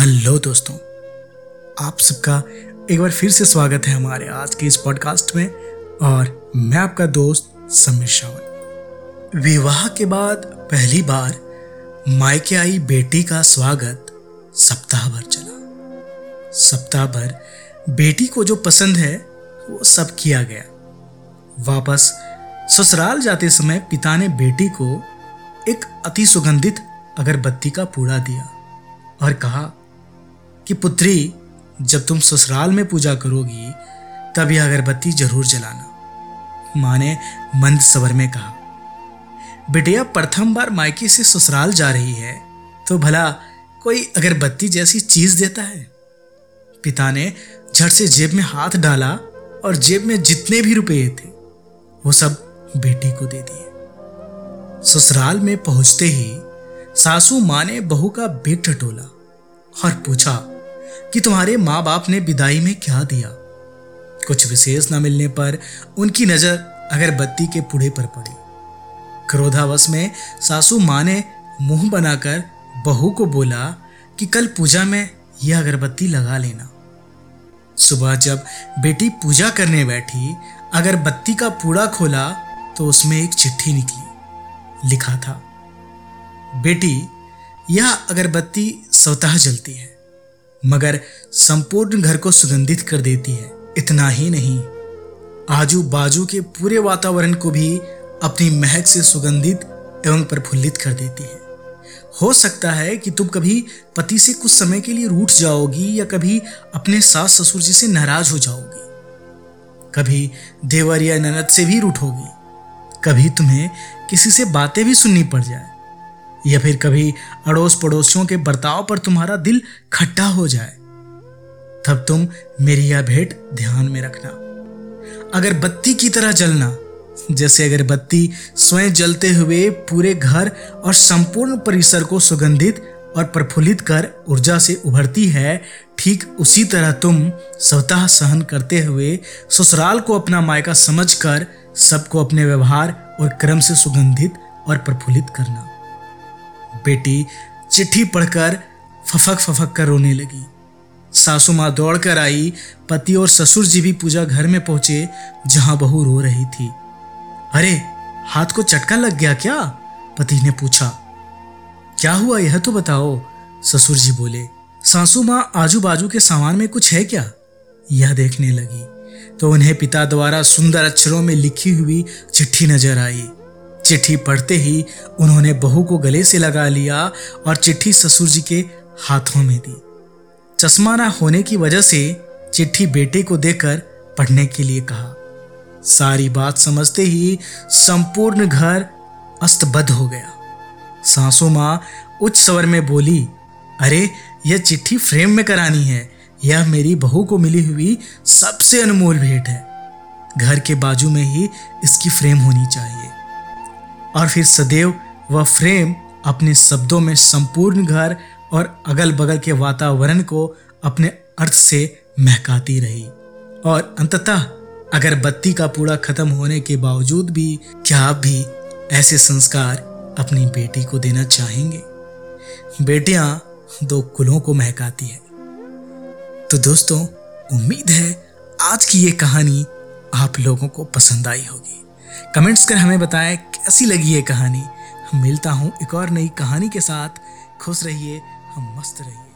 Hello दोस्तों, आप सबका एक बार फिर से स्वागत है हमारे आज के इस पॉडकास्ट में और मैं आपका दोस्त समीर श्रावण। विवाह के बाद पहली बार मायके आई बेटी का स्वागत सप्ताह भर चला। सप्ताह भर बेटी को जो पसंद है, वो सब किया गया। वापस ससुराल जाते समय पिता ने बेटी को एक अति सुगंधित अगरबत्ती का पूरा दिया और कहा कि पुत्री, जब तुम ससुराल में पूजा करोगी तब यह अगरबत्ती ज़रूर जलाना। माँ ने मंद सवर में कहा, बिटिया, प्रथम बार मायके से ससुराल जा रही है तो भला कोई अगरबत्ती जैसी चीज़ देता है? पिता ने झट से जेब में हाथ डाला और जेब में जितने भी रुपए थे, वो सब बेटी को दे दिए। ससुराल में पहुँचते ही सासू माँ ने बहू का बेग टटोला और पूछा कि तुम्हारे माँ बाप ने विदाई में क्या दिया? कुछ विशेष न मिलने पर उनकी नज़र अगरबत्ती के पुड़े पर पड़ी। क्रोधावश में सासू माँ ने मुँह बनाकर बहू को बोला कि कल पूजा में यह अगरबत्ती लगा लेना। सुबह जब बेटी पूजा करने बैठी, अगरबत्ती का पूड़ा खोला तो उसमें एक चिट्ठी निकली। लिखा था, बेटी, यह अगरबत्ती स्वतः जलती है। मगर संपूर्ण घर को सुगंधित कर देती है। इतना ही नहीं आजू बाजू के पूरे वातावरण को भी अपनी महक से सुगंधित एवं प्रफुल्लित कर देती है। हो सकता है कि तुम कभी पति से कुछ समय के लिए रूठ जाओगी या कभी अपने सास ससुर जी से नाराज़ हो जाओगी। कभी देवर या ननद से भी रूठोगी। कभी तुम्हें किसी से बातें भी सुननी पड़ जाए। या फिर कभी अड़ोस पड़ोसियों के बर्ताव पर तुम्हारा दिल खट्टा हो जाए, तब तुम मेरी यह भेंट ध्यान में रखना। अगर बत्ती की तरह जलना, जैसे अगर बत्ती स्वयं जलते हुए पूरे घर और संपूर्ण परिसर को सुगंधित और प्रफुल्लित कर ऊर्जा से उभरती है, ठीक उसी तरह तुम स्वतः सहन करते हुए ससुराल को अपना मायका समझकर सबको अपने व्यवहार और क्रम से सुगंधित और प्रफुल्लित करना। बेटी चिट्ठी पढ़कर फफक फफक कर रोने लगी। सासू माँ दौड़ कर आई, पति और ससुर जी भी पूजा घर में पहुँचे, जहाँ बहू रो रही थी। अरे, हाथ को चटका लग गया क्या? पति ने पूछा। क्या हुआ, यह तो बताओ, ससुर जी बोले। सासू माँ आजू बाजू के सामान में कुछ है क्या? यह देखने लगी। तो उन्हें पिता द्वारा सुंदर अक्षरों में लिखी हुई चिट्ठी नज़र आई। चिट्ठी पढ़ते ही उन्होंने बहू को गले से लगा लिया और चिट्ठी ससुर जी के हाथों में दी। चश्मा ना होने की वजह से चिट्ठी बेटे को देकर पढ़ने के लिए कहा। सारी बात समझते ही संपूर्ण घर अस्तबद्ध हो गया। सासू माँ उच्च स्वर में बोली, अरे, यह चिट्ठी फ्रेम में करानी है। यह मेरी बहू को मिली हुई सबसे अनमोल भेंट है। घर के बाजू में ही इसकी फ्रेम होनी चाहिए। और फिर सदैव वह फ्रेम अपने शब्दों में संपूर्ण घर और अगल बगल के वातावरण को अपने अर्थ से महकाती रही। और अंततः अगर बत्ती का पूरा खत्म होने के बावजूद भी क्या आप भी ऐसे संस्कार अपनी बेटी को देना चाहेंगे? बेटियाँ दो कुलों को महकाती है। तो दोस्तों, उम्मीद है आज की ये कहानी आप लोगों को पसंद आई होगी। कमेंट्स कर हमें बताएँ कैसी लगी ये कहानी। मिलता हूँ एक और नई कहानी के साथ। खुश रहिए, हम मस्त रहिए।